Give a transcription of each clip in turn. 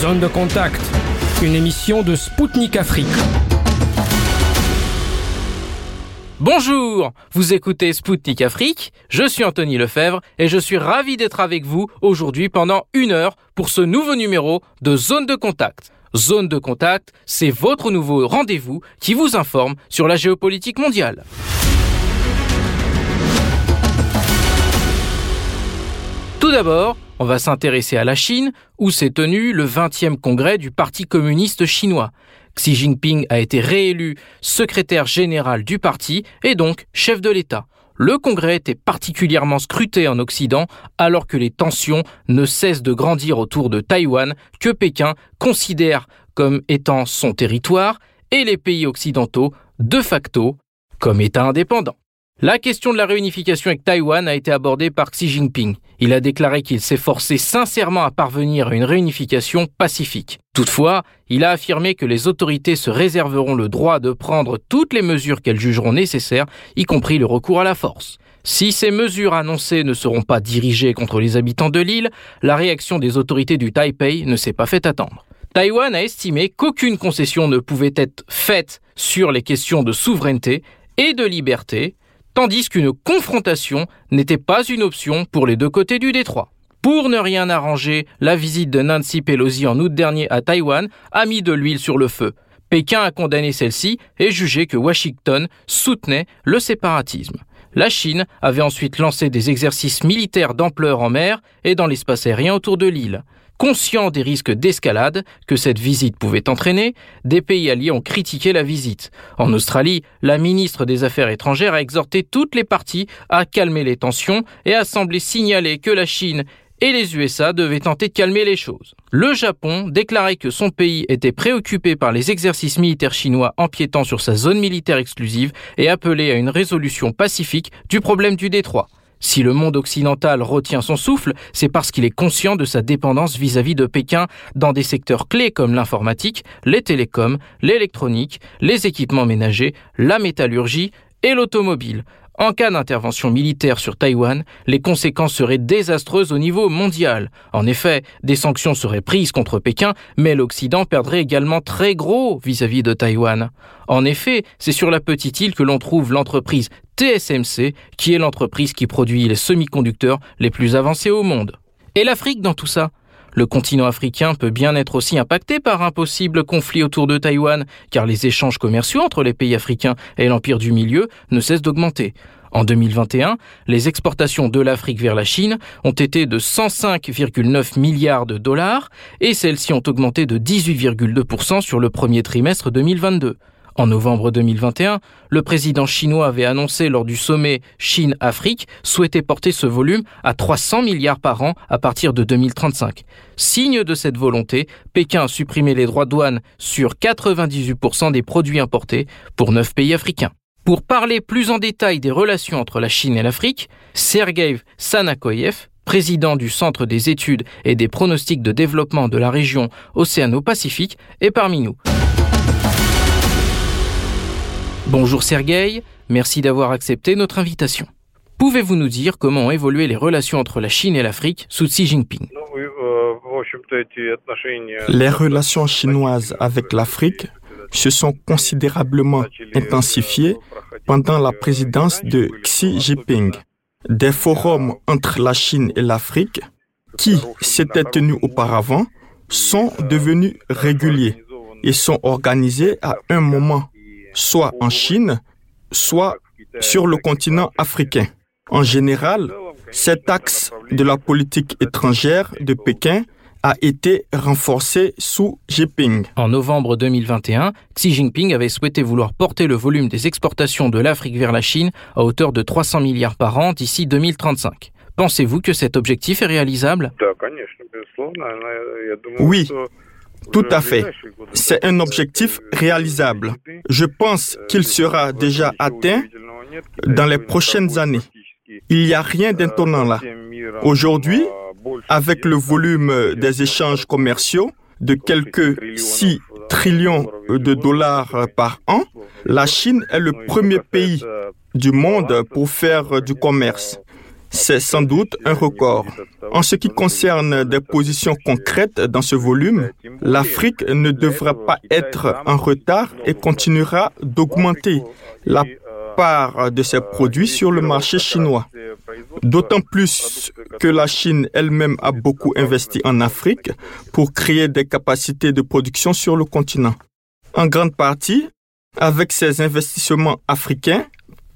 Zone de contact, une émission de Spoutnik Afrique. Bonjour, vous écoutez Spoutnik Afrique, je suis Anthony Lefebvre et je suis ravi d'être avec vous aujourd'hui pendant une heure pour ce nouveau numéro de Zone de contact. Zone de contact, c'est votre nouveau rendez-vous qui vous informe sur la géopolitique mondiale. Tout d'abord, on va s'intéresser à la Chine, où s'est tenu le 20e congrès du Parti communiste chinois. Xi Jinping a été réélu secrétaire général du parti et donc chef de l'État. Le congrès était particulièrement scruté en Occident alors que les tensions ne cessent de grandir autour de Taïwan que Pékin considère comme étant son territoire et les pays occidentaux de facto comme État indépendant. La question de la réunification avec Taïwan a été abordée par Xi Jinping. Il a déclaré qu'il s'efforçait sincèrement à parvenir à une réunification pacifique. Toutefois, il a affirmé que les autorités se réserveront le droit de prendre toutes les mesures qu'elles jugeront nécessaires, y compris le recours à la force. Si ces mesures annoncées ne seront pas dirigées contre les habitants de l'île, la réaction des autorités du Taipei ne s'est pas fait attendre. Taïwan a estimé qu'aucune concession ne pouvait être faite sur les questions de souveraineté et de liberté, tandis qu'une confrontation n'était pas une option pour les deux côtés du détroit. Pour ne rien arranger, la visite de Nancy Pelosi en août dernier à Taïwan a mis de l'huile sur le feu. Pékin a condamné celle-ci et jugé que Washington soutenait le séparatisme. La Chine avait ensuite lancé des exercices militaires d'ampleur en mer et dans l'espace aérien autour de l'île. Conscient des risques d'escalade que cette visite pouvait entraîner, des pays alliés ont critiqué la visite. En Australie, la ministre des Affaires étrangères a exhorté toutes les parties à calmer les tensions et a semblé signaler que la Chine et les USA devaient tenter de calmer les choses. Le Japon déclarait que son pays était préoccupé par les exercices militaires chinois empiétant sur sa zone militaire exclusive et appelait à une résolution pacifique du problème du détroit. Si le monde occidental retient son souffle, c'est parce qu'il est conscient de sa dépendance vis-à-vis de Pékin dans des secteurs clés comme l'informatique, les télécoms, l'électronique, les équipements ménagers, la métallurgie et l'automobile. En cas d'intervention militaire sur Taïwan, les conséquences seraient désastreuses au niveau mondial. En effet, des sanctions seraient prises contre Pékin, mais l'Occident perdrait également très gros vis-à-vis de Taïwan. En effet, c'est sur la petite île que l'on trouve l'entreprise TSMC, qui est l'entreprise qui produit les semi-conducteurs les plus avancés au monde. Et l'Afrique dans tout ça? Le continent africain peut bien être aussi impacté par un possible conflit autour de Taïwan, car les échanges commerciaux entre les pays africains et l'Empire du Milieu ne cessent d'augmenter. En 2021, les exportations de l'Afrique vers la Chine ont été de 105,9 milliards de dollars et celles-ci ont augmenté de 18,2% sur le premier trimestre 2022. En novembre 2021, le président chinois avait annoncé lors du sommet Chine-Afrique souhaiter porter ce volume à 300 milliards par an à partir de 2035. Signe de cette volonté, Pékin a supprimé les droits de douane sur 98% des produits importés pour neuf pays africains. Pour parler plus en détail des relations entre la Chine et l'Afrique, Sergei Sanakoyev, président du Centre des études et des pronostics de développement de la région Océano-Pacifique, est parmi nous. Bonjour Sergueï, merci d'avoir accepté notre invitation. Pouvez-vous nous dire comment ont évolué les relations entre la Chine et l'Afrique sous Xi Jinping? Les relations chinoises avec l'Afrique se sont considérablement intensifiées pendant la présidence de Xi Jinping. Des forums entre la Chine et l'Afrique, qui s'étaient tenus auparavant, sont devenus réguliers et sont organisés à un moment soit en Chine, soit sur le continent africain. En général, cet axe de la politique étrangère de Pékin a été renforcé sous Jinping. En novembre 2021, Xi Jinping avait souhaité vouloir porter le volume des exportations de l'Afrique vers la Chine à hauteur de 300 milliards par an d'ici 2035. Pensez-vous que cet objectif est réalisable? Oui, tout à fait. C'est un objectif réalisable. Je pense qu'il sera déjà atteint dans les prochaines années. Il n'y a rien d'étonnant là. Aujourd'hui, avec le volume des échanges commerciaux de quelques 6 trillions de dollars par an, la Chine est le premier pays du monde pour faire du commerce. C'est sans doute un record. En ce qui concerne des positions concrètes dans ce volume, l'Afrique ne devra pas être en retard et continuera d'augmenter la part de ses produits sur le marché chinois. D'autant plus que la Chine elle-même a beaucoup investi en Afrique pour créer des capacités de production sur le continent. En grande partie, avec ses investissements africains,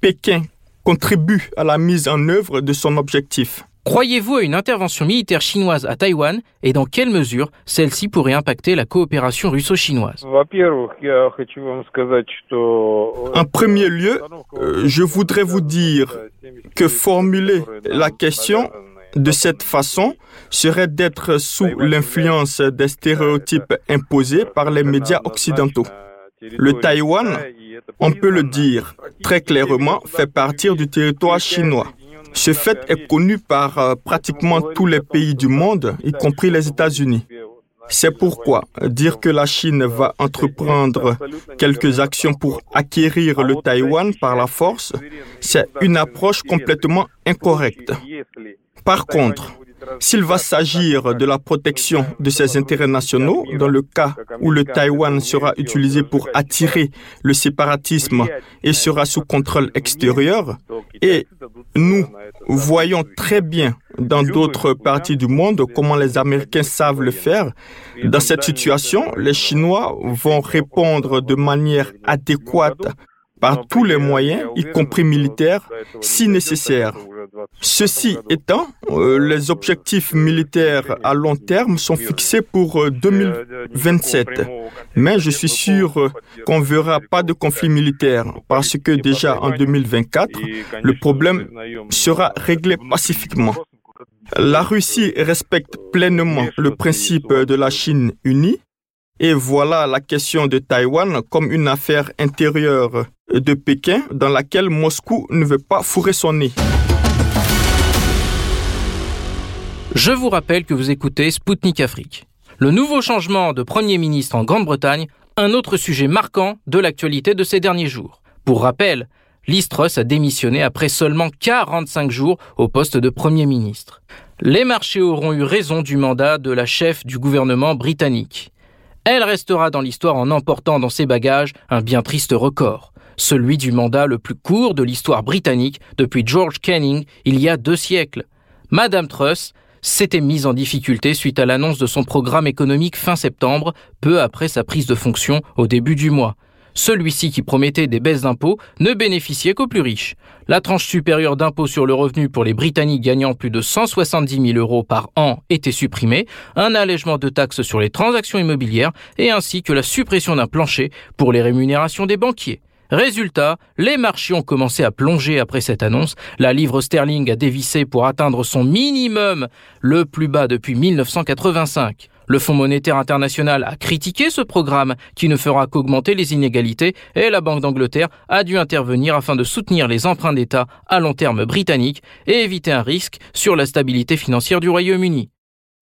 Pékin contribue à la mise en œuvre de son objectif. Croyez-vous à une intervention militaire chinoise à Taïwan et dans quelle mesure celle-ci pourrait impacter la coopération russo-chinoise? En premier lieu, euh, je voudrais vous dire que formuler la question de cette façon serait d'être sous l'influence des stéréotypes imposés par les médias occidentaux. Le Taïwan, on peut le dire très clairement, fait partie du territoire chinois. Ce fait est connu par euh, pratiquement tous les pays du monde, y compris les États-Unis. C'est pourquoi dire que la Chine va entreprendre quelques actions pour acquérir le Taïwan par la force, c'est une approche complètement incorrecte. Par contre, s'il va s'agir de la protection de ses intérêts nationaux, dans le cas où le Taïwan sera utilisé pour attirer le séparatisme et sera sous contrôle extérieur, et nous voyons très bien dans d'autres parties du monde comment les Américains savent le faire, dans cette situation, les Chinois vont répondre de manière adéquate par tous les moyens, y compris militaires, si nécessaire. Ceci étant, euh, les objectifs militaires à long terme sont fixés pour 2027. Euh, Mais je suis sûr euh, qu'on ne verra pas de conflit militaire parce que déjà en 2024, le problème sera réglé pacifiquement. La Russie respecte pleinement le principe de la Chine unie et voilà la question de Taïwan comme une affaire intérieure de Pékin dans laquelle Moscou ne veut pas fourrer son nez. Je vous rappelle que vous écoutez Spoutnik Afrique. Le nouveau changement de Premier ministre en Grande-Bretagne, un autre sujet marquant de l'actualité de ces derniers jours. Pour rappel, Liz a démissionné après seulement 45 jours au poste de Premier ministre. Les marchés auront eu raison du mandat de la chef du gouvernement britannique. Elle restera dans l'histoire en emportant dans ses bagages un bien triste record, celui du mandat le plus court de l'histoire britannique depuis George Canning il y a deux siècles. Madame Truss s'était mise en difficulté suite à l'annonce de son programme économique fin septembre, peu après sa prise de fonction au début du mois. Celui-ci qui promettait des baisses d'impôts ne bénéficiait qu'aux plus riches. La tranche supérieure d'impôt sur le revenu pour les Britanniques gagnant plus de 170 000 euros par an était supprimée, un allègement de taxes sur les transactions immobilières et ainsi que la suppression d'un plancher pour les rémunérations des banquiers. Résultat, les marchés ont commencé à plonger après cette annonce. La livre sterling a dévissé pour atteindre son minimum, le plus bas depuis 1985. Le Fonds monétaire international a critiqué ce programme qui ne fera qu'augmenter les inégalités et la Banque d'Angleterre a dû intervenir afin de soutenir les emprunts d'État à long terme britanniques et éviter un risque sur la stabilité financière du Royaume-Uni.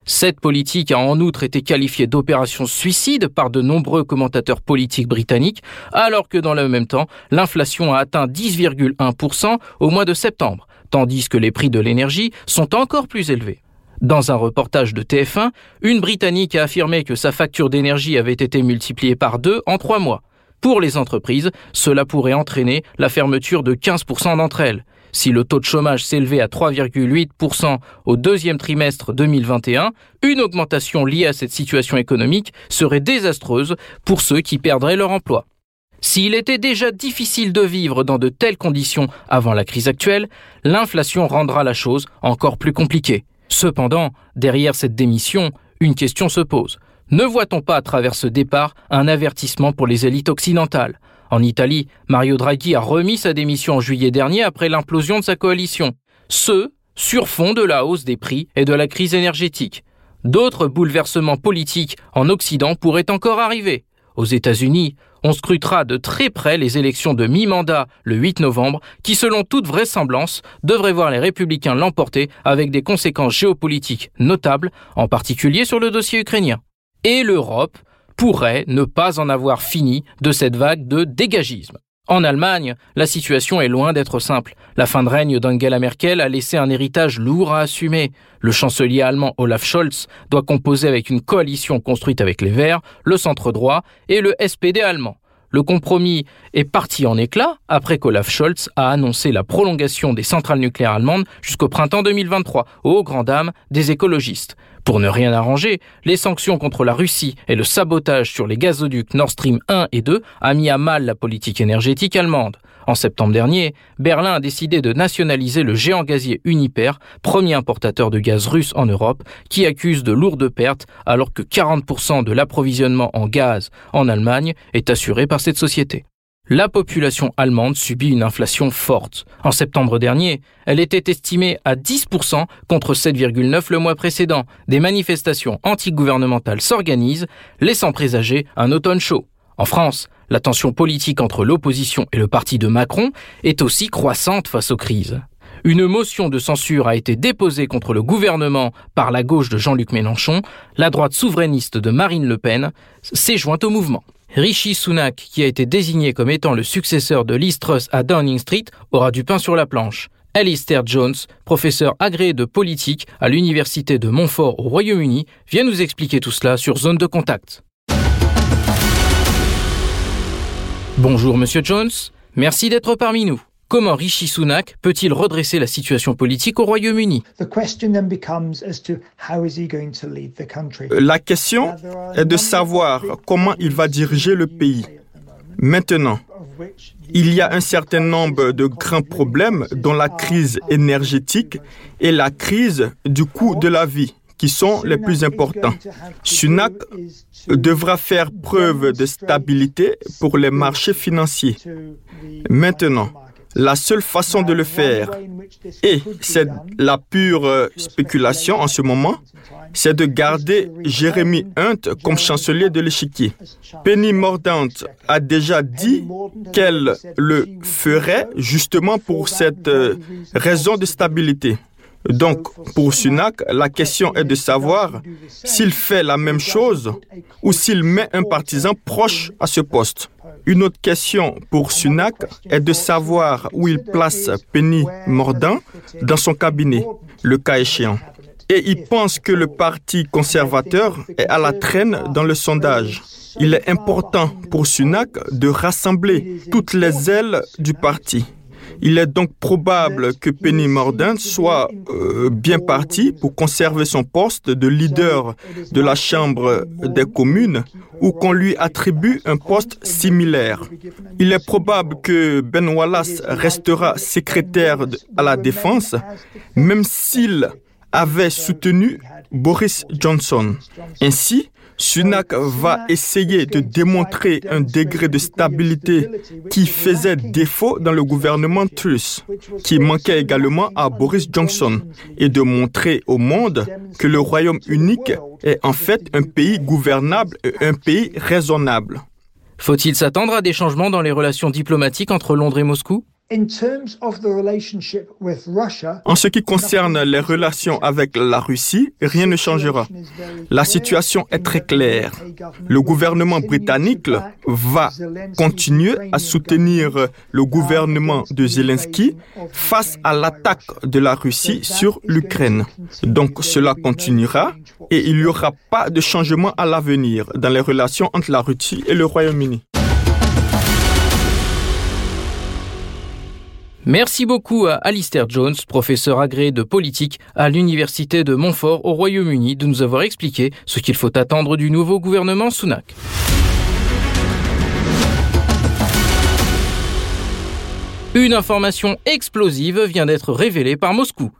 Cette politique a en outre été qualifiée d'opération suicide par de nombreux commentateurs politiques britanniques, alors que dans le même temps, l'inflation a atteint 10,1% au mois de septembre, tandis que les prix de l'énergie sont encore plus élevés. Dans un reportage de TF1, une Britannique a affirmé que sa facture d'énergie avait été multipliée par deux en trois mois. Pour les entreprises, cela pourrait entraîner la fermeture de 15% d'entre elles. Si le taux de chômage s'élevait à 3,8% au deuxième trimestre 2021, une augmentation liée à cette situation économique serait désastreuse pour ceux qui perdraient leur emploi. S'il était déjà difficile de vivre dans de telles conditions avant la crise actuelle, l'inflation rendra la chose encore plus compliquée. Cependant, derrière cette démission, une question se pose. Ne voit-on pas à travers ce départ un avertissement pour les élites occidentales? En Italie, Mario Draghi a remis sa démission en juillet dernier après l'implosion de sa coalition. Ce, sur fond de la hausse des prix et de la crise énergétique. D'autres bouleversements politiques en Occident pourraient encore arriver. Aux États-Unis, on scrutera de très près les élections de mi-mandat le 8 novembre, qui selon toute vraisemblance devraient voir les républicains l'emporter avec des conséquences géopolitiques notables, en particulier sur le dossier ukrainien. Et l'Europe pourrait ne pas en avoir fini de cette vague de dégagisme. En Allemagne, la situation est loin d'être simple. La fin de règne d'Angela Merkel a laissé un héritage lourd à assumer. Le chancelier allemand Olaf Scholz doit composer avec une coalition construite avec les Verts, le centre droit et le SPD allemand. Le compromis est parti en éclat après qu'Olaf Scholz a annoncé la prolongation des centrales nucléaires allemandes jusqu'au printemps 2023, aux grand dames des écologistes. Pour ne rien arranger, les sanctions contre la Russie et le sabotage sur les gazoducs Nord Stream 1 et 2 a mis à mal la politique énergétique allemande. En septembre dernier, Berlin a décidé de nationaliser le géant gazier Uniper, premier importateur de gaz russe en Europe, qui accuse de lourdes pertes alors que 40% de l'approvisionnement en gaz en Allemagne est assuré par cette société la population allemande subit une inflation forte. En septembre dernier, elle était estimée à 10% contre 7,9 le mois précédent. Des manifestations antigouvernementales s'organisent, laissant présager un automne chaud. En France, la tension politique entre l'opposition et le parti de Macron est aussi croissante face aux crises. Une motion de censure a été déposée contre le gouvernement par la gauche de Jean-Luc Mélenchon. La droite souverainiste de Marine Le Pen s'est jointe au mouvement. Rishi Sunak, qui a été désigné comme étant le successeur de Liz Truss à Downing Street, aura du pain sur la planche. Alistair Jones, professeur agréé de politique à l'Université de Montfort au Royaume-Uni, vient nous expliquer tout cela sur Zone de Contact. Bonjour Monsieur Jones, merci d'être parmi nous. Comment Rishi Sunak peut-il redresser la situation politique au Royaume-Uni? La question est de savoir comment il va diriger le pays. Maintenant, il y a un certain nombre de grands problèmes dont la crise énergétique et la crise du coût de la vie qui sont les plus importants. Sunak devra faire preuve de stabilité pour les marchés financiers. Maintenant, la seule façon de le faire, et c'est la pure euh, spéculation en ce moment, c'est de garder Jérémy Hunt comme chancelier de l'échiquier. Penny Mordaunt a déjà dit qu'elle le ferait justement pour cette euh, raison de stabilité. Donc, pour Sunak, la question est de savoir s'il fait la même chose ou s'il met un partisan proche à ce poste. Une autre question pour Sunak est de savoir où il place Penny Mordant dans son cabinet, le cas échéant. Et il pense que le Parti conservateur est à la traîne dans le sondage. Il est important pour Sunak de rassembler toutes les ailes du parti. Il est donc probable que Penny Mordaunt soit euh, bien parti pour conserver son poste de leader de la Chambre des communes ou qu'on lui attribue un poste similaire. Il est probable que Ben Wallace restera secrétaire à la défense, même s'il avait soutenu Boris Johnson. Ainsi, Sunak va essayer de démontrer un degré de stabilité qui faisait défaut dans le gouvernement Truss, qui manquait également à Boris Johnson, et de montrer au monde que le Royaume unique est en fait un pays gouvernable et un pays raisonnable. Faut-il s'attendre à des changements dans les relations diplomatiques entre Londres et Moscou? En ce qui concerne les relations avec la Russie, rien ne changera. La situation est très claire. Le gouvernement britannique va continuer à soutenir le gouvernement de Zelensky face à l'attaque de la Russie sur l'Ukraine. Donc cela continuera et il n'y aura pas de changement à l'avenir dans les relations entre la Russie et le Royaume-Uni. Merci beaucoup à Alistair Jones, professeur agréé de politique à l'Université de Montfort au Royaume-Uni, de nous avoir expliqué ce qu'il faut attendre du nouveau gouvernement Sunak. Une information explosive vient d'être révélée par Moscou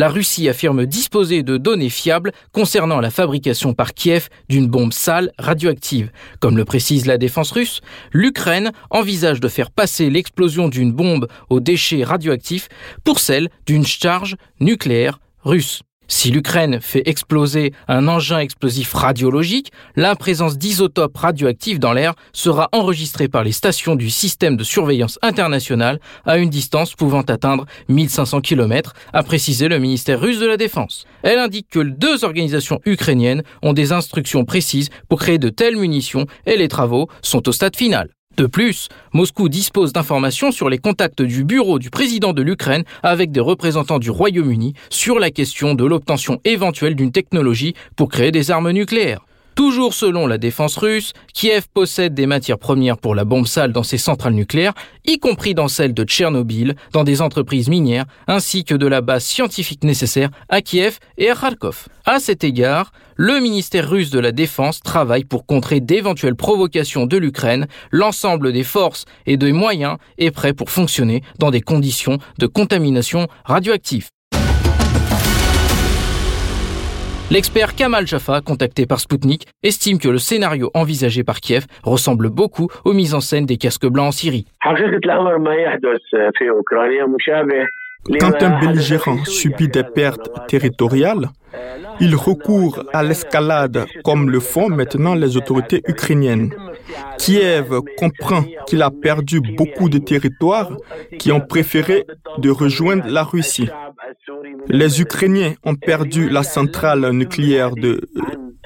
la Russie affirme disposer de données fiables concernant la fabrication par Kiev d'une bombe sale radioactive. Comme le précise la défense russe, l'Ukraine envisage de faire passer l'explosion d'une bombe aux déchets radioactifs pour celle d'une charge nucléaire russe. Si l'Ukraine fait exploser un engin explosif radiologique, la présence d'isotopes radioactifs dans l'air sera enregistrée par les stations du système de surveillance international à une distance pouvant atteindre 1500 km, a précisé le ministère russe de la Défense. Elle indique que deux organisations ukrainiennes ont des instructions précises pour créer de telles munitions et les travaux sont au stade final. De plus, Moscou dispose d'informations sur les contacts du bureau du président de l'Ukraine avec des représentants du Royaume-Uni sur la question de l'obtention éventuelle d'une technologie pour créer des armes nucléaires. Toujours selon la défense russe, Kiev possède des matières premières pour la bombe sale dans ses centrales nucléaires, y compris dans celles de Tchernobyl, dans des entreprises minières, ainsi que de la base scientifique nécessaire à Kiev et à Kharkov. À cet égard, le ministère russe de la Défense travaille pour contrer d'éventuelles provocations de l'Ukraine. L'ensemble des forces et des moyens est prêt pour fonctionner dans des conditions de contamination radioactive. L'expert Kamal Jaffa, contacté par Sputnik, estime que le scénario envisagé par Kiev ressemble beaucoup aux mises en scène des casques blancs en Syrie. Quand un belligérant subit des pertes territoriales, il recourt à l'escalade comme le font maintenant les autorités ukrainiennes. Kiev comprend qu'il a perdu beaucoup de territoires qui ont préféré de rejoindre la Russie. Les Ukrainiens ont perdu la centrale nucléaire de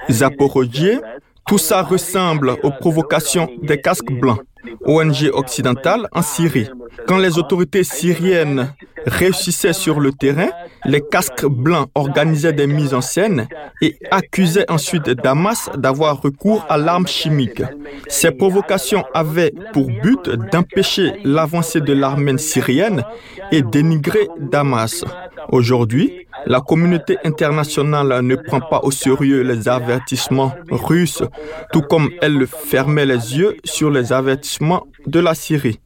Zaporozhye. Tout ça ressemble aux provocations des casques blancs, ONG occidentale en Syrie. Quand les autorités syriennes réussissaient sur le terrain, les casques blancs organisaient des mises en scène et accusaient ensuite Damas d'avoir recours à l'arme chimique. Ces provocations avaient pour but d'empêcher l'avancée de l'armée syrienne et dénigrer Damas. Aujourd'hui, la communauté internationale ne prend pas au sérieux les avertissements russes, tout comme elle fermait les yeux sur les avertissements de la Syrie.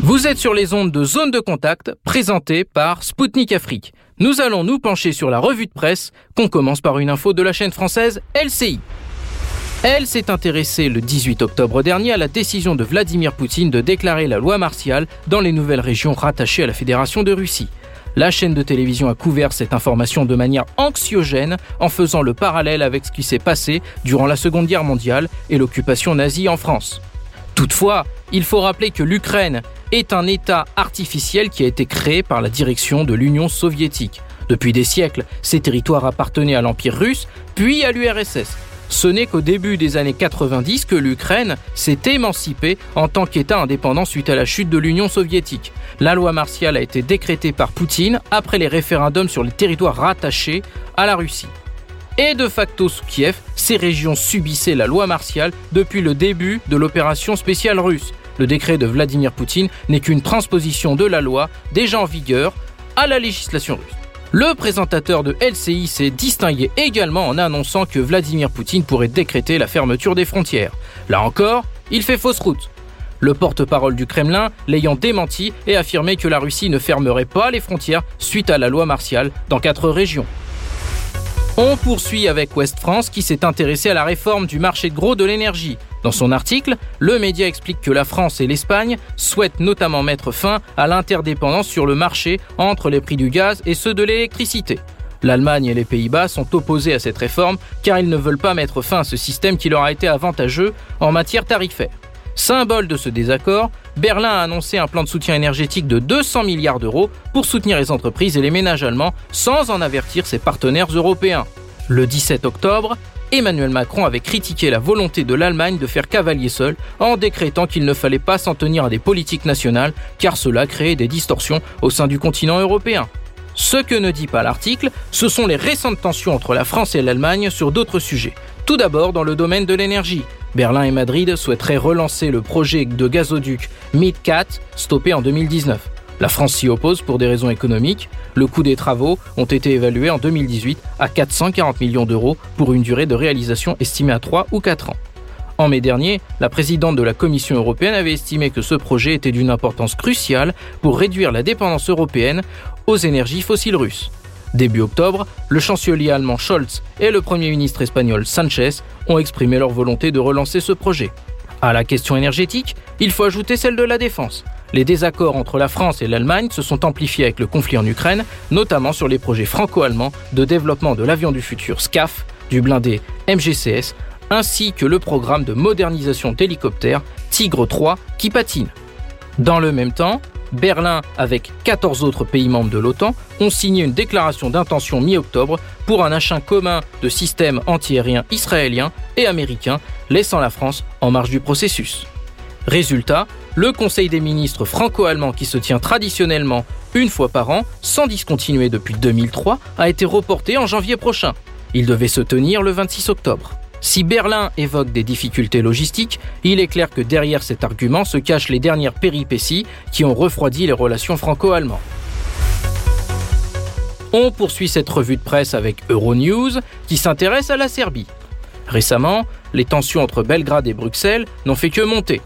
Vous êtes sur les ondes de Zone de Contact, présentées par Spoutnik Afrique. Nous allons nous pencher sur la revue de presse, qu'on commence par une info de la chaîne française LCI. Elle s'est intéressée le 18 octobre dernier à la décision de Vladimir Poutine de déclarer la loi martiale dans les nouvelles régions rattachées à la Fédération de Russie. La chaîne de télévision a couvert cette information de manière anxiogène en faisant le parallèle avec ce qui s'est passé durant la Seconde Guerre mondiale et l'occupation nazie en France. Toutefois, il faut rappeler que l'Ukraine est un État artificiel qui a été créé par la direction de l'Union soviétique. Depuis des siècles, ces territoires appartenaient à l'Empire russe, puis à l'URSS. Ce n'est qu'au début des années 90 que l'Ukraine s'est émancipée en tant qu'État indépendant suite à la chute de l'Union soviétique. La loi martiale a été décrétée par Poutine après les référendums sur les territoires rattachés à la Russie. Et de facto sous Kiev, ces régions subissaient la loi martiale depuis le début de l'opération spéciale russe. Le décret de Vladimir Poutine n'est qu'une transposition de la loi déjà en vigueur à la législation russe. Le présentateur de LCI s'est distingué également en annonçant que Vladimir Poutine pourrait décréter la fermeture des frontières. Là encore, il fait fausse route. Le porte-parole du Kremlin l'ayant démenti et affirmé que la Russie ne fermerait pas les frontières suite à la loi martiale dans quatre régions. On poursuit avec Ouest France qui s'est intéressé à la réforme du marché de gros de l'énergie. Dans son article, le média explique que la France et l'Espagne souhaitent notamment mettre fin à l'interdépendance sur le marché entre les prix du gaz et ceux de l'électricité. L'Allemagne et les Pays-Bas sont opposés à cette réforme car ils ne veulent pas mettre fin à ce système qui leur a été avantageux en matière tarifaire. Symbole de ce désaccord, Berlin a annoncé un plan de soutien énergétique de 200 milliards d'euros pour soutenir les entreprises et les ménages allemands sans en avertir ses partenaires européens. Le 17 octobre, Emmanuel Macron avait critiqué la volonté de l'Allemagne de faire cavalier seul en décrétant qu'il ne fallait pas s'en tenir à des politiques nationales car cela créait des distorsions au sein du continent européen. Ce que ne dit pas l'article, ce sont les récentes tensions entre la France et l'Allemagne sur d'autres sujets. Tout d'abord dans le domaine de l'énergie. Berlin et Madrid souhaiteraient relancer le projet de gazoduc MidCat, stoppé en 2019. La France s'y oppose pour des raisons économiques. Le coût des travaux ont été évalués en 2018 à 440 millions d'euros pour une durée de réalisation estimée à 3 ou 4 ans. En mai dernier, la présidente de la Commission européenne avait estimé que ce projet était d'une importance cruciale pour réduire la dépendance européenne aux énergies fossiles russes. Début octobre, le chancelier allemand Scholz et le premier ministre espagnol Sanchez ont exprimé leur volonté de relancer ce projet. À la question énergétique, il faut ajouter celle de la défense. Les désaccords entre la France et l'Allemagne se sont amplifiés avec le conflit en Ukraine, notamment sur les projets franco-allemands de développement de l'avion du futur SCAF, du blindé MGCS, ainsi que le programme de modernisation d'hélicoptères Tigre 3 qui patine. Dans le même temps, Berlin, avec 14 autres pays membres de l'OTAN, ont signé une déclaration d'intention mi-octobre pour un achat commun de systèmes antiaériens israéliens et américains, laissant la France en marge du processus. Résultat, le Conseil des ministres franco-allemand qui se tient traditionnellement une fois par an, sans discontinuer depuis 2003, a été reporté en janvier prochain. Il devait se tenir le 26 octobre. Si Berlin évoque des difficultés logistiques, il est clair que derrière cet argument se cachent les dernières péripéties qui ont refroidi les relations franco-allemandes. On poursuit cette revue de presse avec Euronews qui s'intéresse à la Serbie. Récemment, les tensions entre Belgrade et Bruxelles n'ont fait que monter.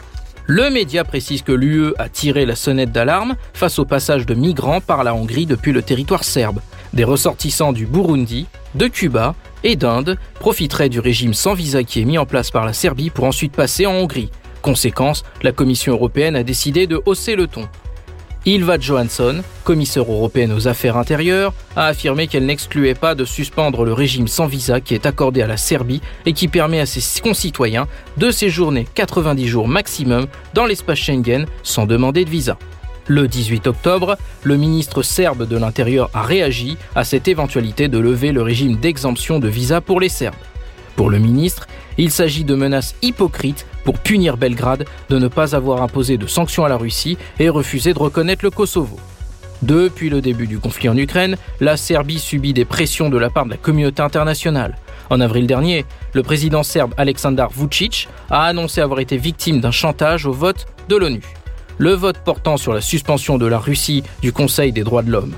Le média précise que l'UE a tiré la sonnette d'alarme face au passage de migrants par la Hongrie depuis le territoire serbe. Des ressortissants du Burundi, de Cuba et d'Inde profiteraient du régime sans visa qui est mis en place par la Serbie pour ensuite passer en Hongrie. Conséquence, la Commission européenne a décidé de hausser le ton. Ilva Johansson, commissaire européenne aux affaires intérieures, a affirmé qu'elle n'excluait pas de suspendre le régime sans visa qui est accordé à la Serbie et qui permet à ses concitoyens de séjourner 90 jours maximum dans l'espace Schengen sans demander de visa. Le 18 octobre, le ministre serbe de l'Intérieur a réagi à cette éventualité de lever le régime d'exemption de visa pour les Serbes. Pour le ministre, il s'agit de menaces hypocrites pour punir Belgrade de ne pas avoir imposé de sanctions à la Russie et refuser de reconnaître le Kosovo. Depuis le début du conflit en Ukraine, la Serbie subit des pressions de la part de la communauté internationale. En avril dernier, le président serbe Aleksandar Vucic a annoncé avoir été victime d'un chantage au vote de l'ONU. Le vote portant sur la suspension de la Russie du Conseil des droits de l'homme.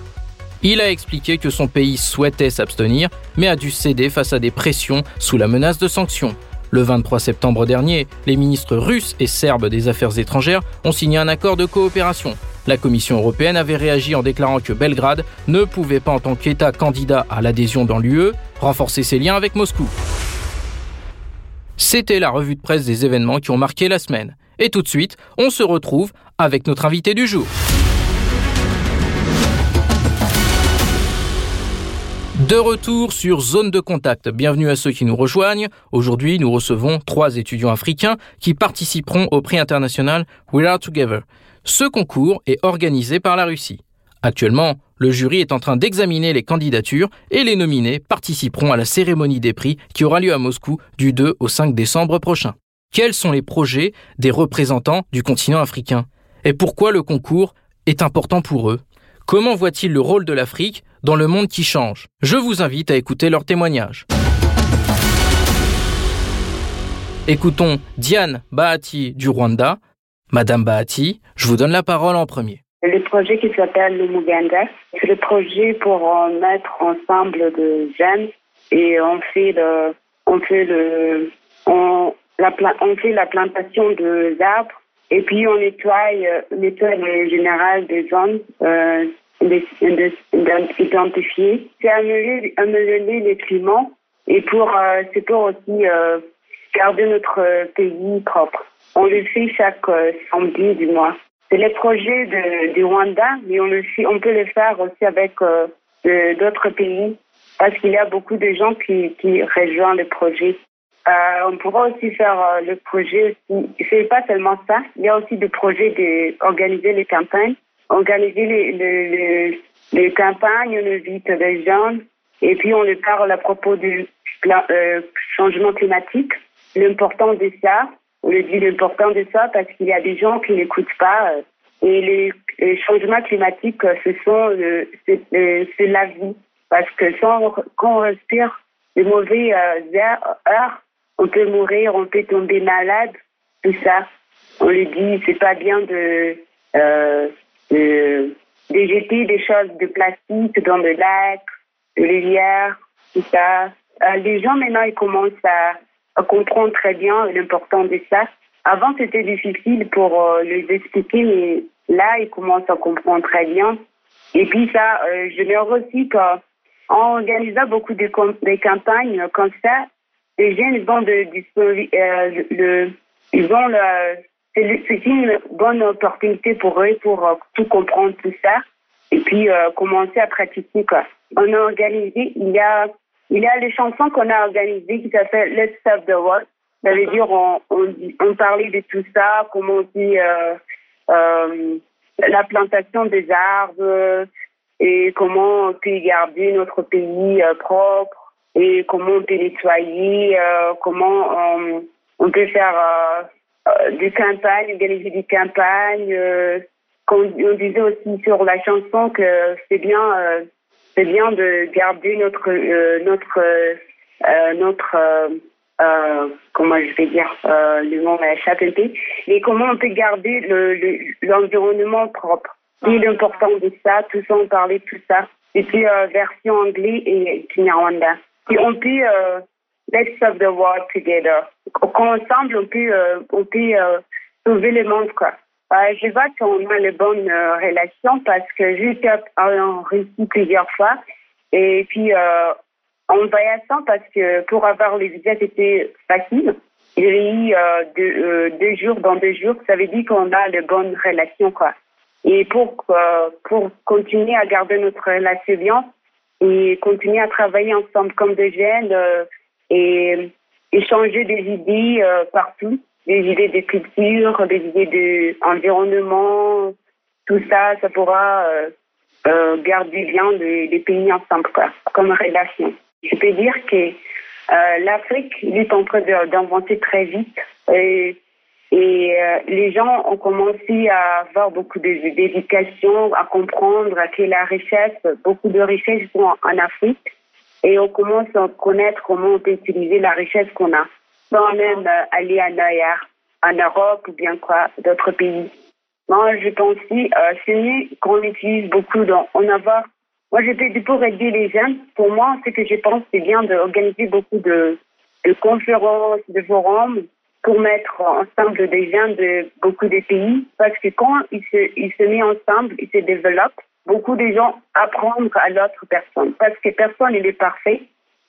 Il a expliqué que son pays souhaitait s'abstenir, mais a dû céder face à des pressions sous la menace de sanctions. Le 23 septembre dernier, les ministres russes et serbes des Affaires étrangères ont signé un accord de coopération. La Commission européenne avait réagi en déclarant que Belgrade ne pouvait pas, en tant qu'État candidat à l'adhésion dans l'UE, renforcer ses liens avec Moscou. C'était la revue de presse des événements qui ont marqué la semaine. Et tout de suite, on se retrouve avec notre invité du jour. De retour sur Zone de Contact. Bienvenue à ceux qui nous rejoignent. Aujourd'hui, nous recevons trois étudiants africains qui participeront au prix international We Are Together. Ce concours est organisé par la Russie. Actuellement, le jury est en train d'examiner les candidatures et les nominés participeront à la cérémonie des prix qui aura lieu à Moscou du 2 au 5 décembre prochain. Quels sont les projets des représentants du continent africain? Et pourquoi le concours est important pour eux? Comment voit-il le rôle de l'Afrique dans le monde qui change? Je vous invite à écouter leurs témoignages. Écoutons Diane Bahati du Rwanda. Madame Bahati, je vous donne la parole en premier. Le projet qui s'appelle le Muganda, c'est le projet pour mettre ensemble de jeunes et on fait le, on fait le, on, la, on fait la plantation de arbres et puis on nettoie, euh, nettoie en général des zones euh, identifiées. C'est améliorer, améliorer le climat et pour euh, c'est pour aussi euh, garder notre pays propre. On le fait chaque euh, samedi du mois. C'est le projet de, du Rwanda, mais on, le fait, on peut le faire aussi avec euh, d'autres pays parce qu'il y a beaucoup de gens qui, qui rejoignent le projet. Euh, on pourra aussi faire euh, le projet. C'est pas seulement ça. Il y a aussi des projets d'organiser les campagnes. Organiser les, les, campagnes, on invite les gens et puis on les parle à propos du euh, changement climatique, l'importance de ça. On le dit l'important de ça parce qu'il y a des gens qui n'écoutent pas. Et les, changements climatiques, ce sont c'est la vie. Parce que sans, quand on respire les mauvais airs, on peut mourir, on peut tomber malade, tout ça. On lui dit, c'est pas bien de, euh, jeter des choses de plastique dans le lac, de rivières, tout ça. Euh, les gens maintenant, ils commencent à, comprendre très bien l'importance de ça. Avant, c'était difficile pour euh, les expliquer, mais là, ils commencent à comprendre très bien. Et puis ça, euh, je leur aussi qu'en organisant beaucoup de, de campagnes comme ça, les jeunes de, euh, ils vont le, c'est une bonne opportunité pour eux pour euh, tout comprendre tout ça et puis euh, commencer à pratiquer quoi. On a organisé, il y a il y a les chansons qu'on a organisées qui s'appellent Let's Save the World. Ça veut dire on, on, parlait de tout ça, comment on dit la plantation des arbres et comment on peut garder notre pays propre et comment on peut nettoyer, comment on, peut faire des campagnes, organiser des campagnes. on disait aussi sur la chanson que c'est bien c'est bien de garder notre euh, notre euh, notre euh, comment je vais dire le nom un peu mais comment on peut garder l'environnement propre c'est l'important de ça tout ça on parlait de tout ça c'était version anglais et kinyarwanda on peut let's solve the world together ensemble on peut on peut sauver le monde quoi euh, je vois qu'on a les bonnes euh, relations parce que j'étais en Russie plusieurs fois. Et puis, euh, en voyageant, parce que pour avoir les visas, c'était facile. J'ai eu euh, deux, euh, deux, jours dans deux jours. Ça veut dire qu'on a les bonnes relations, quoi. Et pour, pour continuer à garder notre relation bien et continuer à travailler ensemble comme des jeunes et échanger des idées partout des idées de culture, des idées d'environnement, tout ça, ça pourra euh, euh, garder bien les, pays ensemble, quoi, comme relation. Je peux dire que euh, l'Afrique est en train d'inventer très vite et, et les gens ont commencé à avoir beaucoup d'éducation, à comprendre que la richesse, beaucoup de richesses sont en Afrique et on commence à connaître comment on peut utiliser la richesse qu'on a sans même euh, aller en ailleurs, en Europe ou bien quoi, d'autres pays. Moi, je pense euh, c'est mieux qu'on utilise beaucoup dans, en avoir. Moi, j'étais pour aider les jeunes. Pour moi, ce que je pense, c'est bien d'organiser beaucoup de, de conférences, de forums pour mettre ensemble des jeunes de beaucoup de pays. Parce que quand ils se, ils se mettent ensemble, ils se développent, beaucoup de gens apprennent à l'autre personne. Parce que personne n'est parfait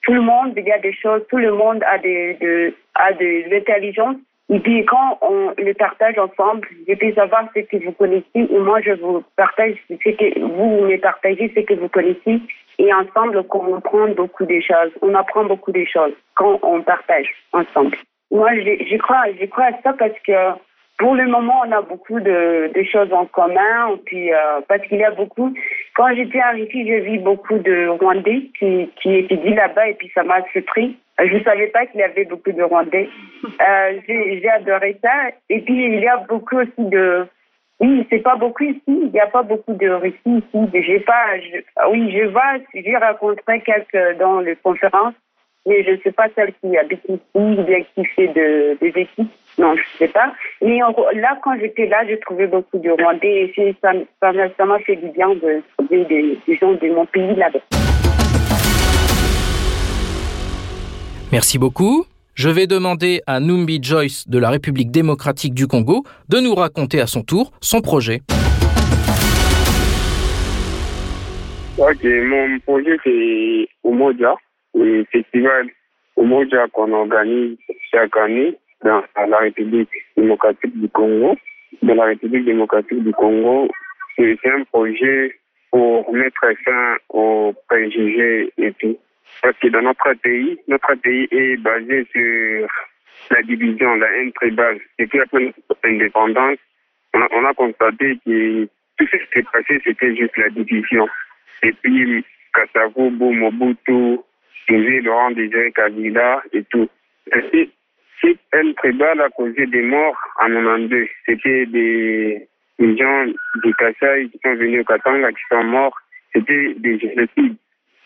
tout le monde, il y a des choses, tout le monde a de, de, a de l'intelligence. Et puis quand on le partage ensemble, je peux savoir ce que vous connaissez et moi je vous partage ce que vous me partagez, ce que vous connaissez. Et ensemble, on comprend beaucoup de choses. On apprend beaucoup de choses quand on partage ensemble. Moi, je, crois, je crois à ça parce que pour le moment, on a beaucoup de, de choses en commun. Puis, euh, parce qu'il y a beaucoup. Quand j'étais arrivée, j'ai vu beaucoup de Rwandais qui, qui étudient là-bas et puis ça m'a surpris. Je ne savais pas qu'il y avait beaucoup de Rwandais. Euh, j'ai adoré ça. Et puis, il y a beaucoup aussi de. Oui, c'est pas beaucoup ici. Il n'y a pas beaucoup de Russie ici. J'ai pas. oui, je vois. J'ai rencontré quelques dans les conférences mais je ne sais pas celle qui habite ici ou bien qui fait de, des équipes. Non, je ne sais pas. Mais là, quand j'étais là, j'ai trouvé beaucoup de Rwandais et ça m'a ça, fait du bien de trouver des, des gens de mon pays là-bas. Merci beaucoup. Je vais demander à Numbi Joyce de la République démocratique du Congo de nous raconter à son tour son projet. Ok, mon projet c'est Omodia le festival Umoja qu'on organise chaque année dans la République démocratique du Congo. Dans la République démocratique du Congo, c'est un projet pour mettre fin aux préjugés et tout. Parce que dans notre pays, notre pays est basé sur la division, la haine tribale. Et puis après notre indépendance, on a, on a constaté que tout ce qui s'est passé, c'était juste la division. Et puis, Kasavubu, Mobutu, le Laurent Désiré Kabila et tout. Cette haine tribale a causé des morts en 92. C'était des, gens du Kassai qui sont venus au Katanga qui sont morts. C'était des génocides.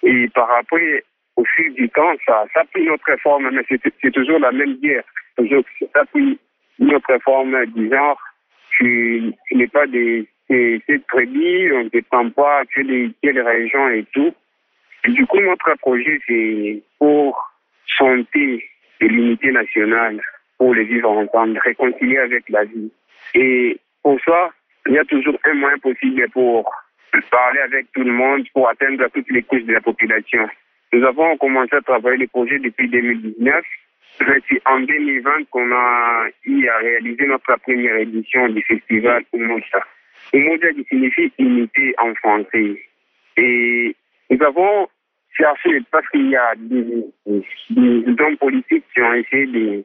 Et par après, au fil du temps, ça, a pris notre forme, mais c'est toujours la même guerre. Ça a pris notre forme du genre. Tu, tu n'es pas des, des, des tribus, on ne dépend pas que des quelles régions et tout. Du coup, notre projet, c'est pour chanter de l'unité nationale, pour les vivre ensemble, réconcilier avec la vie. Et pour ça, il y a toujours un moyen possible pour parler avec tout le monde, pour atteindre toutes les couches de la population. Nous avons commencé à travailler le projet depuis 2019. C'est en 2020 qu'on a eu à réaliser notre première édition du festival Umoja. Umoja signifie unité en français. Et nous avons cherché, parce qu'il y a des, des, hommes politiques qui ont essayé de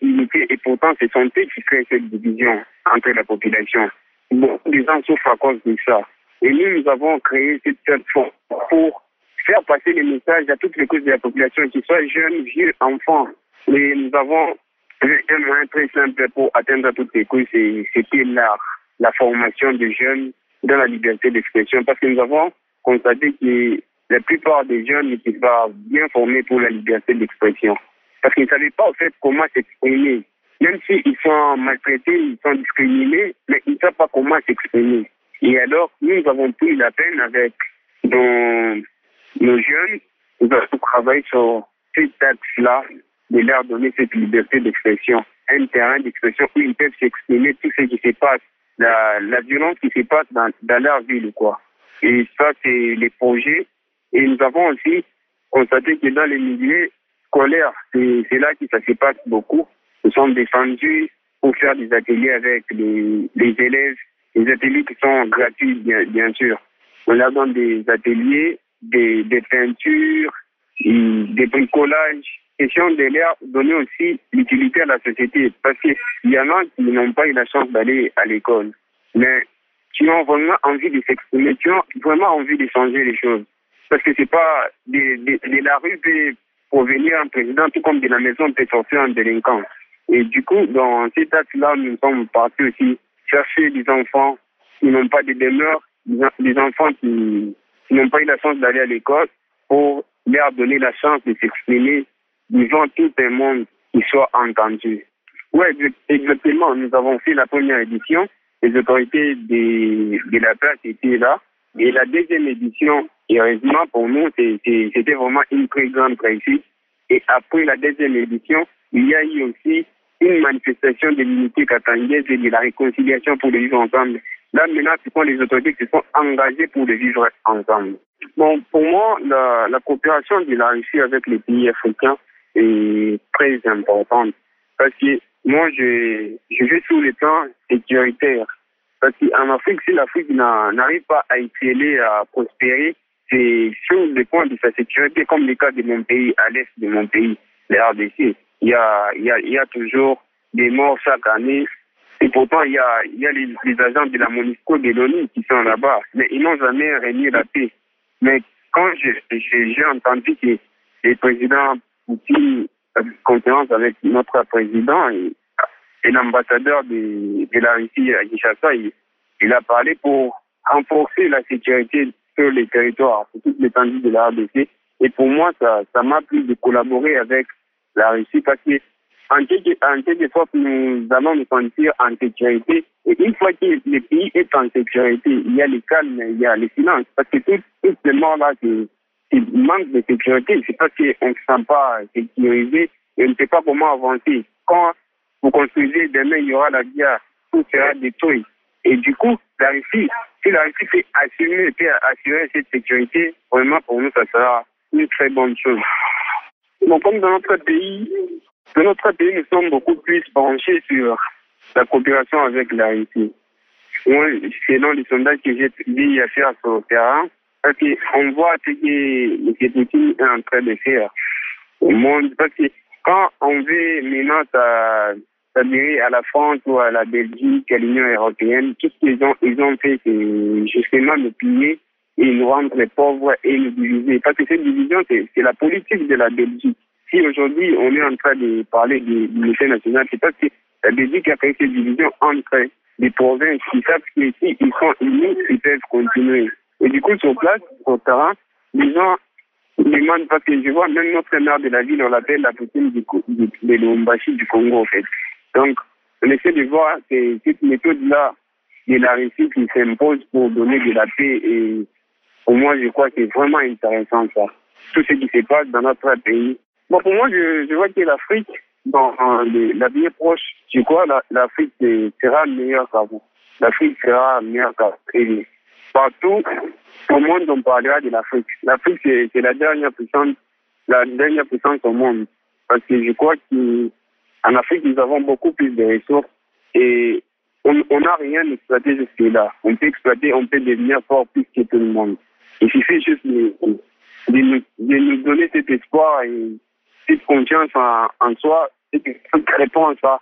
unité et pourtant c'est sont eux qui créent cette division entre la population. beaucoup de gens souffrent à cause de ça. Et nous, nous avons créé cette plateforme pour faire passer les messages à toutes les couches de la population, qu'ils soient jeunes, vieux, enfants. Et nous avons un moyen très simple pour atteindre toutes les couches, c'était l'art, la formation des jeunes dans la liberté d'expression, parce que nous avons constaté que la plupart des jeunes n'étaient pas bien formés pour la liberté d'expression, parce qu'ils ne savaient pas en fait comment s'exprimer. Même s'ils sont maltraités, ils sont discriminés, mais ils ne savent pas comment s'exprimer. Et alors, nous avons pris la peine avec nos, jeunes, nous avons travaillé sur ces axes-là, de leur donner cette liberté d'expression, un terrain d'expression où ils peuvent s'exprimer tout ce qui se passe, la, la violence qui se passe dans, dans leur ville, quoi. Et ça, c'est les projets. Et nous avons aussi constaté que dans les milieux scolaires, c'est là que ça se passe beaucoup. Nous sommes défendus pour faire des ateliers avec les, élèves, des ateliers qui sont gratuits, bien, sûr. On leur donne des ateliers, des, des peintures, des bricolages, question de leur donner aussi l'utilité à la société. Parce qu'il y en a qui n'ont pas eu la chance d'aller à l'école, mais qui ont vraiment envie de s'exprimer, qui ont vraiment envie de changer les choses. Parce que c'est pas de, la rue peut provenir un président, tout comme de la maison peut sortir un délinquant. Et du coup, dans cet acte-là, nous sommes partis aussi chercher des enfants qui n'ont pas de demeure, des enfants qui, n'ont pas eu la chance d'aller à l'école pour leur donner la chance de s'exprimer devant tout un monde qui soit entendu. Oui, exactement. Nous avons fait la première édition. Les autorités de, de la place étaient là. Et la deuxième édition, heureusement pour nous, c'était vraiment une très grande réussite. Et après la deuxième édition, il y a eu aussi une manifestation de l'unité catangaise et de la réconciliation pour le vivre ensemble. Là, maintenant, ce sont les autorités qui sont engagées pour le vivre ensemble. Bon, pour moi, la, la coopération de la Russie avec les pays africains, est très importante. Parce que moi, je, je vais sur le plan sécuritaire. Parce qu'en Afrique, si l'Afrique n'arrive pas à exceller, à prospérer, c'est sur le point de sa sécurité, comme le cas de mon pays, à l'est de mon pays, les RDC. Il y a, y a, y a toujours des morts chaque année. Et pourtant, il y a, y a les, agents de la MONUSCO de l'ONU qui sont là-bas. Mais ils n'ont jamais régné la paix. Mais quand j'ai entendu que les présidents Poutine une conférence avec notre président et, et l'ambassadeur de, de, la Russie à Kinshasa. Il, il, a parlé pour renforcer la sécurité les territoires, sur toute l'étendue de la RDC. Et pour moi, ça, ça m'a plu de collaborer avec la Russie parce que en quelque, en quelque sorte, nous allons nous sentir en sécurité. Et une fois que le pays est en sécurité, il y a le calme, il y a le silence. Parce que tout, tout ce monde-là, il manque de sécurité. C'est parce qu'on ne se sent pas sécurisé et on ne sait pas comment avancer. Quand vous construisez, demain, il y aura la guerre, tout sera détruit. Et du coup, la Russie, si la Russie fait assumer, fait assurer cette sécurité, vraiment pour nous, ça sera une très bonne chose. Donc, comme dans notre pays, dans notre pays, nous sommes beaucoup plus branchés sur la coopération avec la Russie. Moi, selon les sondages que j'ai vu à faire sur le terrain, parce qu'on voit ce que M. Poutine est en train de faire au monde. Parce que quand on veut maintenant à la France ou à la Belgique, à l'Union européenne, tout ce qu'ils ont, ils ont fait, c'est justement nous piller et nous rendre pauvres et nous diviser. Parce que cette division, c'est la politique de la Belgique. Si aujourd'hui on est en train de parler de l'unité nationale, c'est parce que la Belgique a fait cette division entre les provinces qui savent qu'ici, ils sont unis, ils peuvent continuer. Et du coup, sur place, au terrain, les gens demandent, parce que je vois même notre maire de la ville, on l'appelle la Poutine du, du, de Lombashi du Congo, en fait. Donc, on essaie de voir cette méthode-là de la Russie qui s'impose pour donner de la paix. Et pour moi, je crois que c'est vraiment intéressant, ça. Tout ce qui se passe dans notre pays. Bon, pour moi, je, je vois que l'Afrique, dans l'avenir proche, je crois l'Afrique sera meilleure qu'avant. L'Afrique sera meilleure qu'avant partout au monde, on parlera de l'Afrique. L'Afrique, c'est la dernière puissance, la dernière puissance au monde. Parce que je crois qu'en Afrique, nous avons beaucoup plus de ressources et on n'a rien exploité jusque-là. On peut exploiter, on peut devenir fort plus que tout le monde. Il suffit juste de, de, nous, de nous, donner cet espoir et cette confiance en, en soi, cette réponse à ça.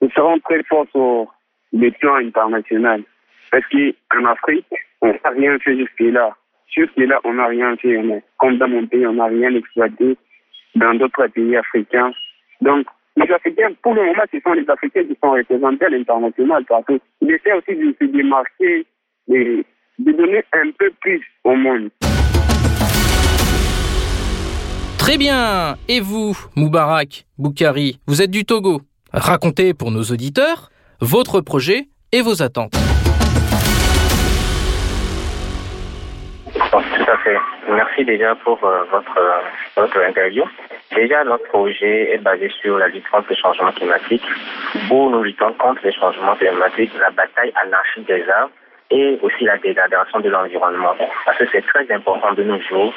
Nous serons très forts sur le plan international. Parce qu'en Afrique, on n'a rien fait jusque-là. Jusque-là, on n'a rien fait. Comme dans mon pays, on n'a rien exploité dans d'autres pays africains. Donc, les Africains, pour le moment, ce sont les Africains qui sont représentés à l'international parce qu'ils essaient aussi de se démarquer et de donner un peu plus au monde. Très bien. Et vous, Moubarak Boukari, vous êtes du Togo. Racontez pour nos auditeurs votre projet et vos attentes. Tout à fait. Merci déjà pour euh, votre, euh, votre interview. Déjà, notre projet est basé sur la lutte contre le changement climatique, où nous luttons contre les changements climatiques, la bataille anarchique des arbres et aussi la dégradation de l'environnement. Parce que c'est très important de nos jours.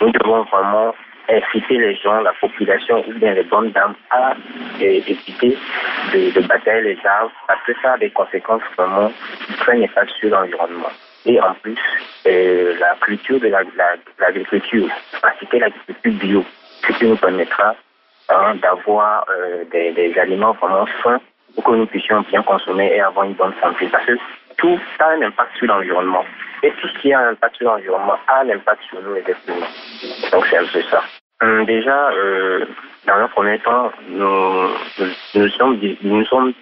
Nous devons vraiment inciter les gens, la population ou bien les bonnes dames à éviter de, de batailler les arbres parce que ça a des conséquences vraiment très néfastes sur l'environnement. Et en plus, euh, la culture de l'agriculture, la, pratiquer l'agriculture bio, ce qui nous permettra hein, d'avoir euh, des, des, aliments vraiment sains pour que nous puissions bien consommer et avoir une bonne santé. Parce que tout a un impact sur l'environnement. Et tout ce qui a un impact sur l'environnement a un impact sur nous, les êtres humains. Donc c'est un peu ça. Hum, déjà, euh, dans un premier temps, nous, nous, nous, sommes, nous sommes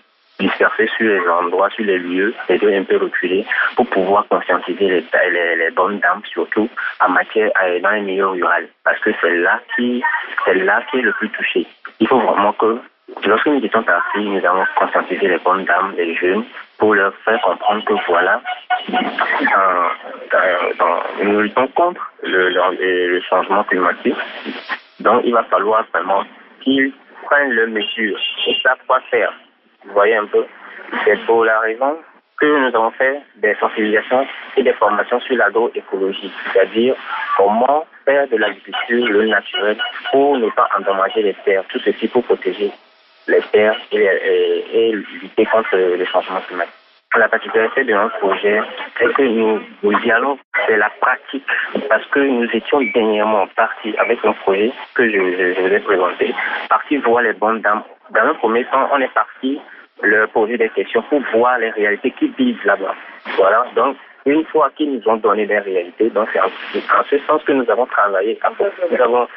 dispersés sur les endroits, sur les lieux, et de un peu reculer pour pouvoir conscientiser les, les, les, bonnes dames, surtout en matière dans les milieux ruraux, parce que c'est là qui, c'est là qui est le plus touché. Il faut vraiment que Lorsque nous étions partis, nous avons conscientisé les bonnes dames, les jeunes, pour leur faire comprendre que voilà, nous luttons contre le, le, changement climatique. Donc, il va falloir vraiment qu'ils prennent leurs mesures et savent quoi faire. Vous voyez un peu C'est pour la raison que nous avons fait des sensibilisations et des formations sur l'agroécologie, c'est-à-dire comment faire de l'agriculture le naturel pour ne pas endommager les terres, tout ceci pour protéger les terres et, lutter contre le changement climatique. La particularité de notre projet, c'est que nous, nous allons, c'est la pratique, parce que nous étions dernièrement partis avec un projet que je, je, vous ai présenté, partis voir les bonnes dames. Dans un premier temps, on est parti leur poser des questions pour voir les réalités qui vivent là-bas. Voilà, donc une fois qu'ils nous ont donné des réalités, donc c'est en, ce sens que nous avons travaillé, nous avons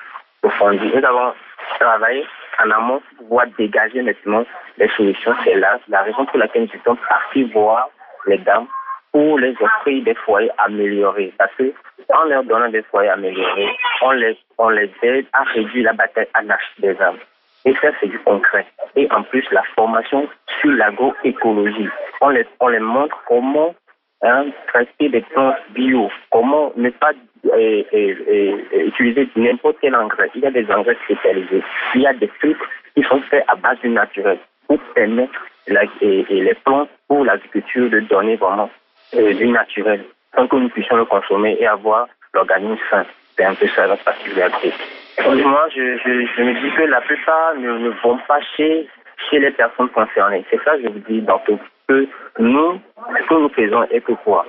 approfondi, nous avons travaillé en amont pour pouvoir dégager maintenant les solutions. C'est là la raison pour laquelle nous sommes partis voir les dames pour les offrir des foyers améliorés. Parce que en leur donnant des foyers améliorés, on les, on les aide à réduire la bataille anarchique des âmes. Et ça, c'est du concret. Et en plus, la formation sur l'agroécologie. On les, on les montre comment hein, traiter des plantes bio, comment ne pas et, et, et, utiliser n'importe quel engrais. Il y a des engrais spécialisés. Il y a des trucs qui sont faits à base du naturel pour permettre les plantes pour l'agriculture de donner vraiment euh, du naturel sans que nous puissions le consommer et avoir l'organisme sain. C'est un peu ça la particularité. Moi, je, je, me dis que la plupart ne, vont pas chez, chez les personnes concernées. C'est ça que je vous dis dans tout que nous, ce que nous faisons est que quoi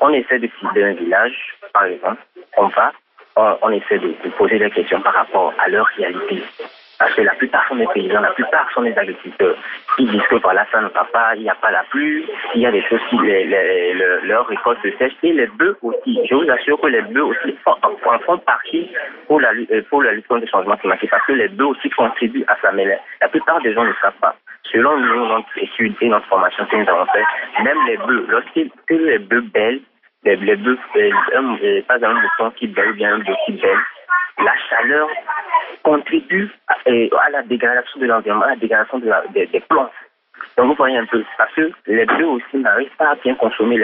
On essaie de cibler un village, par exemple, on va, on, essaie de, poser des questions par rapport à leur réalité. Parce que la plupart sont des paysans, la plupart sont des agriculteurs. Ils disent que voilà, ça ne va pas, il n'y a pas la pluie, il y a des choses qui, les, les, leur récolte se sèche. Et les bœufs aussi. Je vous assure que les bœufs aussi font, partie pour la, pour la lutte contre le changement climatique. Parce que les bœufs aussi contribuent à ça. Mais la plupart des gens ne savent pas. Selon nous, notre étude et notre formation que nous avons fait, même les bœufs, lorsqu'ils les bœufs bêlent, les, bœufs, euh, pas un mouton qui bêle, bien un bœuf qui bêle, la chaleur contribue à, à la dégradation de l'environnement, à la dégradation des, des plantes. Donc vous voyez un peu, parce que les bœufs aussi n'arrivent pas à bien consommer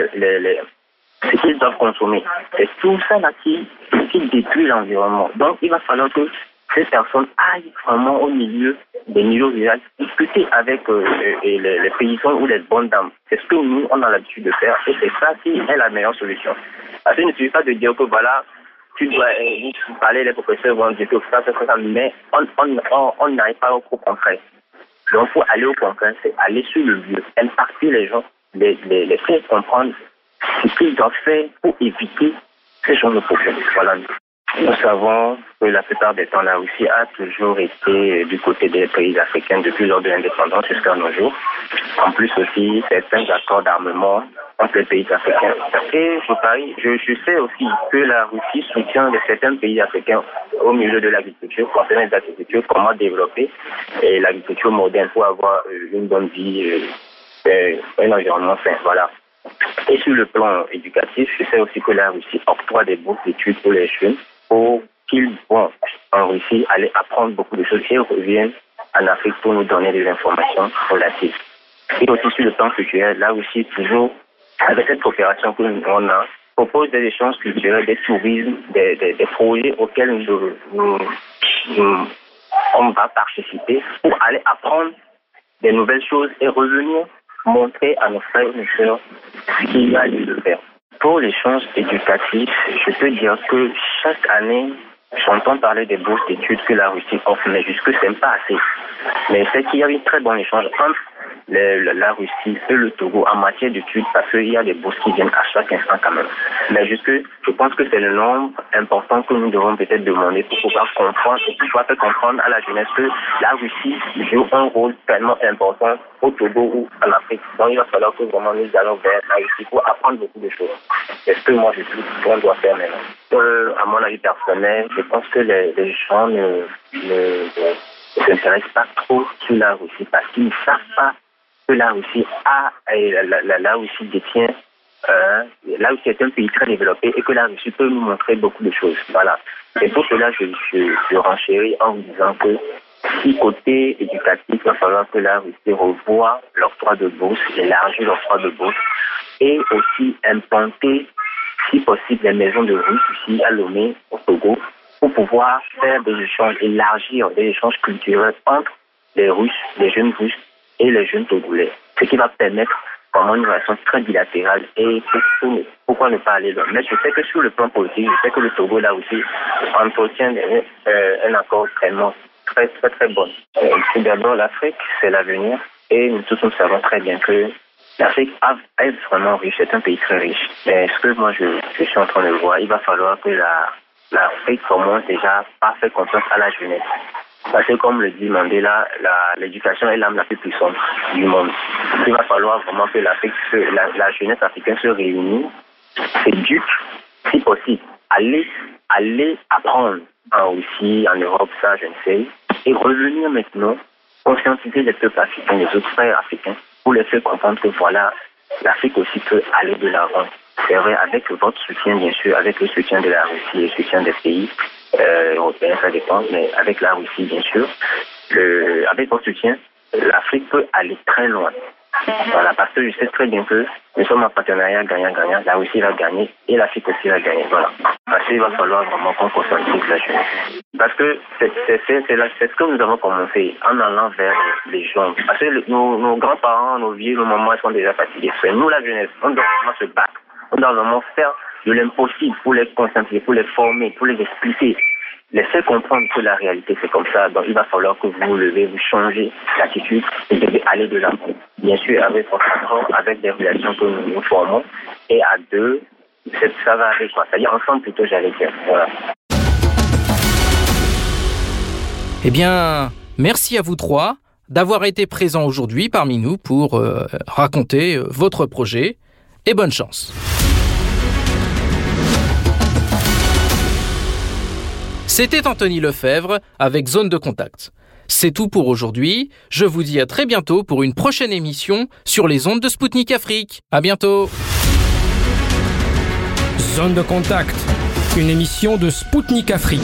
ce qu'ils doivent consommer. C'est tout ça là qui, qui détruit l'environnement. Donc il va falloir que ces personnes aillent vraiment au milieu des milieux ruraux, discuter avec euh, les, les, paysans ou les bonnes dames. C'est ce que nous, on a l'habitude de faire et c'est ça qui est la meilleure solution. Parce qu'il ne suffit pas de dire que voilà, tu dois euh, parler, les professeurs vont dire que ça, ça, ça, mais on n'arrive pas au concret. Donc, faut aller au concret, c'est aller sur le lieu, impacter les gens, les, les, les faire comprendre ce qu'ils doivent faire pour éviter ces genre de problèmes. Voilà. Nous savons que la plupart des temps, la Russie a toujours été du côté des pays africains depuis lors de l'indépendance jusqu'à nos jours. En plus aussi, certains accords d'armement entre les pays africains. Et je je, sais aussi que la Russie soutient certains pays africains au milieu de l'agriculture, concernant l'agriculture, comment développer l'agriculture moderne pour avoir euh, une bonne vie, euh, un environnement sain. Voilà. Et sur le plan éducatif, je sais aussi que la Russie octroie des bourses d'études pour les jeunes pour qu'ils vont en Russie aller apprendre beaucoup de choses et reviennent en Afrique pour nous donner des informations relatives. Et aussi sur le plan culturel, là aussi, toujours avec cette coopération que on a, propose des échanges culturels, des tourismes, des, des, projets auxquels nous, nous, nous, on va participer pour aller apprendre des nouvelles choses et revenir montrer à nos frères et sœurs ce qu'il y a de faire. Pour l'échange éducatif, je peux dire que chaque année, j'entends parler des bourses d'études que la Russie offre, mais jusque ce n'est pas assez. Mais c'est qu'il y a un très bon échange entre la Russie et le Togo en matière d'études parce qu'il y a des bourses qui viennent à chaque instant quand même. Mais jusque, je pense que c'est le nombre important que nous devons peut-être demander pour pouvoir comprendre et pouvoir faire comprendre à la jeunesse que la Russie joue un rôle tellement important au Togo ou en Afrique. Donc il va falloir que vraiment nous allons vers la Russie pour apprendre beaucoup de choses. C'est ce que moi je trouve qu'on doit faire maintenant. Euh, à mon avis personnel, je pense que les, les gens ne, ne, ne s'intéressent pas trop sur la Russie parce qu'ils ne savent pas la Russie a, la, la Russie détient, euh, la Russie est un pays très développé et que la Russie peut nous montrer beaucoup de choses. Voilà. Et pour cela, je, renchéris en vous disant que si côté éducatif, il va falloir que la Russie revoie l'octroi de bourse, élargir l'octroi de bourse et aussi implanter, si possible, les maisons de Russes ici à Lomé, au Togo, pour pouvoir faire des échanges, élargir des échanges culturels entre les Russes, les jeunes Russes et les jeunes Togolais, ce qui va permettre vraiment une relation très bilatérale et pourquoi ne pas aller là. Mais je sais que sur le plan politique, je sais que le Togo là aussi entretient euh, un accord vraiment très très très bon. Euh, d'abord, l'Afrique, c'est l'avenir et nous tous nous savons très bien que l'Afrique est vraiment riche, c'est un pays très riche. Mais ce que moi je, je suis en train de voir, il va falloir que la l'Afrique commence déjà par faire confiance à la jeunesse. Parce que comme le dit Mandela, l'éducation est l'âme la plus puissante du monde. Il va falloir vraiment que la, la, jeunesse africaine se réunisse, s'éduque, si possible, aller, aller apprendre en Russie, en Europe, ça je ne sais, et revenir maintenant conscientiser les peuples africains, les autres frères africains, pour les faire comprendre que voilà, l'Afrique aussi peut aller de l'avant. C'est vrai, avec votre soutien, bien sûr, avec le soutien de la Russie et le soutien des pays euh, européens, ça dépend, mais avec la Russie, bien sûr, le, avec votre soutien, l'Afrique peut aller très loin. Voilà, parce que je sais très bien que nous sommes en partenariat gagnant-gagnant. La Russie va gagner et l'Afrique aussi va gagner. Voilà. Parce qu'il va falloir vraiment qu'on conscientise la jeunesse. Parce que c'est ce que nous avons commencé en allant vers les gens. Parce que le, nos, nos grands-parents, nos vieux, nos mamans sont déjà fatigués. Nous, la jeunesse, on doit vraiment se battre. On doit vraiment faire de l'impossible pour les conscientiser, pour les former, pour les expliquer les faire comprendre que la réalité c'est comme ça. Donc il va falloir que vous vous levez, vous changez d'attitude et devez aller de l'avant. Bien sûr, avec votre accord, avec des relations que nous formons, et à deux, ça va aller quoi? C'est-à-dire ensemble plutôt, j'allais dire. Voilà. Eh bien, merci à vous trois d'avoir été présents aujourd'hui parmi nous pour euh, raconter euh, votre projet et bonne chance. C'était Anthony Lefebvre avec Zone de Contact. C'est tout pour aujourd'hui. Je vous dis à très bientôt pour une prochaine émission sur les ondes de Spoutnik Afrique. À bientôt. Zone de Contact, une émission de Spoutnik Afrique.